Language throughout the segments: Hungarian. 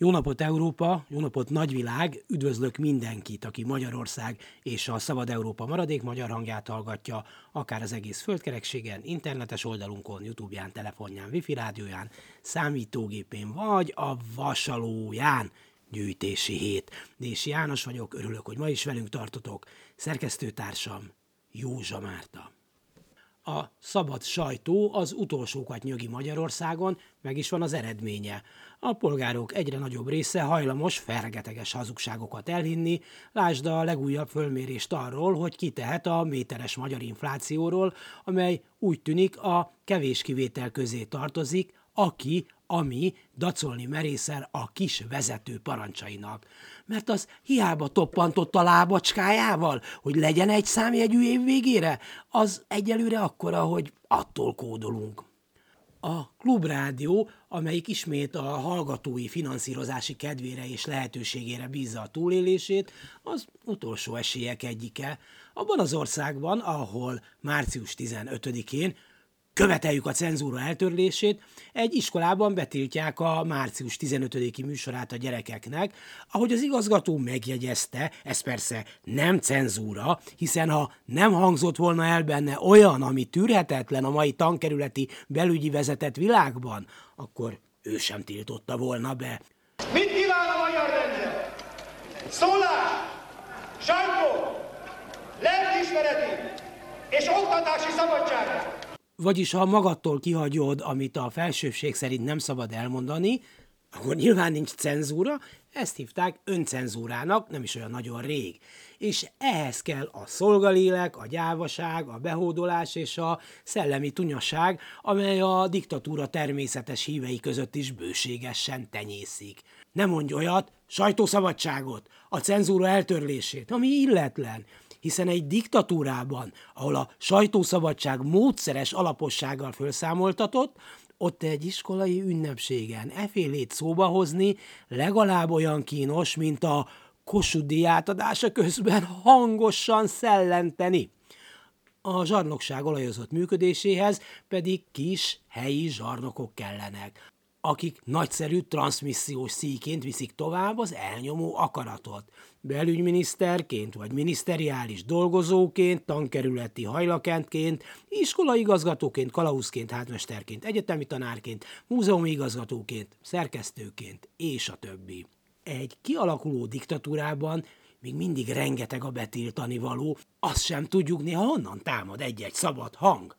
Jó napot Európa, jó napot nagyvilág, üdvözlök mindenkit, aki Magyarország és a Szabad Európa maradék magyar hangját hallgatja, akár az egész földkerekségen, internetes oldalunkon, Youtube-ján, telefonján, wifi rádióján, számítógépén vagy a vasalóján. Gyűjtési hét. Dési János vagyok, örülök, hogy ma is velünk tartotok. Szerkesztőtársam Józsa Márta a szabad sajtó az utolsókat nyögi Magyarországon, meg is van az eredménye. A polgárok egyre nagyobb része hajlamos fergeteges hazugságokat elhinni, lásd a legújabb fölmérést arról, hogy ki tehet a méteres magyar inflációról, amely úgy tűnik a kevés kivétel közé tartozik, aki, ami dacolni merészel a kis vezető parancsainak. Mert az hiába toppantott a lábacskájával, hogy legyen egy számjegyű év végére, az egyelőre akkora, hogy attól kódolunk. A klubrádió, amelyik ismét a hallgatói finanszírozási kedvére és lehetőségére bízza a túlélését, az utolsó esélyek egyike. Abban az országban, ahol március 15-én követeljük a cenzúra eltörlését, egy iskolában betiltják a március 15-i műsorát a gyerekeknek, ahogy az igazgató megjegyezte, ez persze nem cenzúra, hiszen ha nem hangzott volna el benne olyan, ami tűrhetetlen a mai tankerületi belügyi vezetett világban, akkor ő sem tiltotta volna be. Mit kíván a magyar rendszer? Szólás, sajtó, lelkiismereti és oktatási szabadság. Vagyis ha magadtól kihagyod, amit a felsőbbség szerint nem szabad elmondani, akkor nyilván nincs cenzúra, ezt hívták öncenzúrának, nem is olyan nagyon rég. És ehhez kell a szolgalélek, a gyávaság, a behódolás és a szellemi tunyaság, amely a diktatúra természetes hívei között is bőségesen tenyészik. Nem mondj olyat, sajtószabadságot, a cenzúra eltörlését, ami illetlen, hiszen egy diktatúrában, ahol a sajtószabadság módszeres alapossággal felszámoltatott, ott egy iskolai ünnepségen efélét szóba hozni legalább olyan kínos, mint a Kossuth átadása közben hangosan szellenteni. A zsarnokság olajozott működéséhez pedig kis helyi zsarnokok kellenek akik nagyszerű transmissziós szíként viszik tovább az elnyomó akaratot. Belügyminiszterként vagy miniszteriális dolgozóként, tankerületi hajlakentként, iskolaigazgatóként, kalauzként, hátmesterként, egyetemi tanárként, múzeumi szerkesztőként, és a többi. Egy kialakuló diktatúrában még mindig rengeteg a betiltani való, azt sem tudjuk néha honnan támad egy-egy szabad hang.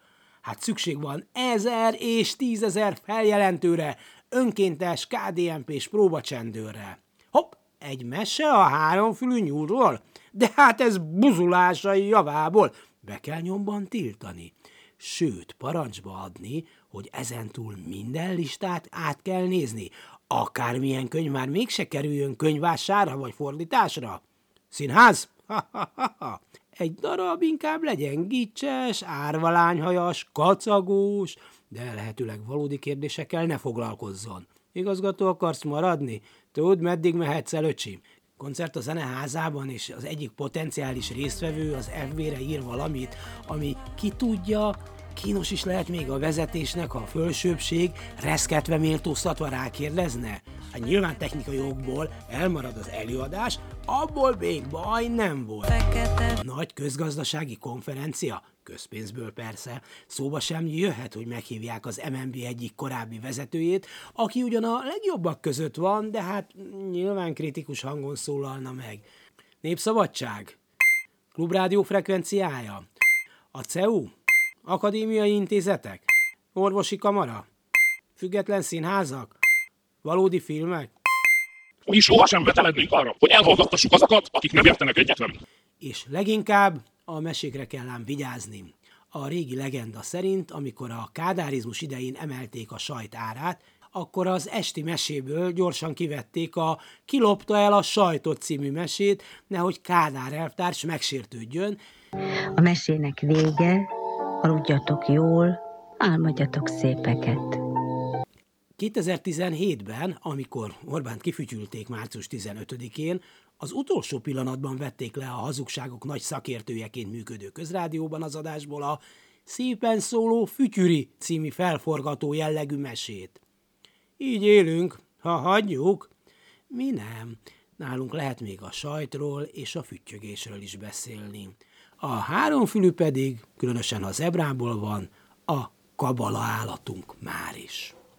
Hát szükség van ezer és tízezer feljelentőre, önkéntes KDNP-s próbacsendőrre. Hopp, egy mese a háromfülű nyúlról? De hát ez buzulásai javából. Be kell nyomban tiltani. Sőt, parancsba adni, hogy ezentúl minden listát át kell nézni. Akármilyen könyv már mégse kerüljön könyvására vagy fordításra. Színház? Ha, ha, ha, egy darab inkább legyen gicses, árvalányhajas, kacagós, de lehetőleg valódi kérdésekkel ne foglalkozzon. Igazgató akarsz maradni? Tud, meddig mehetsz el, öcsim? Koncert a zeneházában, és az egyik potenciális résztvevő az FB-re ír valamit, ami ki tudja, kínos is lehet még a vezetésnek, ha a fölsőbbség reszketve méltóztatva rákérdezne. Hát nyilván technikai okból elmarad az előadás, abból még baj nem volt. Fekete. Nagy közgazdasági konferencia, közpénzből persze, szóba sem jöhet, hogy meghívják az MNB egyik korábbi vezetőjét, aki ugyan a legjobbak között van, de hát nyilván kritikus hangon szólalna meg. Népszabadság? Klubrádió frekvenciája? A CEU? Akadémiai intézetek? Orvosi kamara? Független színházak? Valódi filmek? Mi sohasem vetelednénk arra, hogy elhallgattassuk azokat, akik nem értenek egyet velünk. És leginkább a mesékre kell ám vigyázni. A régi legenda szerint, amikor a kádárizmus idején emelték a sajt árát, akkor az esti meséből gyorsan kivették a Kilopta el a sajtot című mesét, nehogy Kádár elvtárs megsértődjön. A mesének vége, aludjatok jól, álmodjatok szépeket. 2017-ben, amikor Orbánt kifütyülték március 15-én, az utolsó pillanatban vették le a hazugságok nagy szakértőjeként működő közrádióban az adásból a Szépen szóló Fütyüri című felforgató jellegű mesét. Így élünk, ha hagyjuk. Mi nem. Nálunk lehet még a sajtról és a füttyögésről is beszélni. A háromfülű pedig, különösen ha zebrából van, a kabala állatunk már is.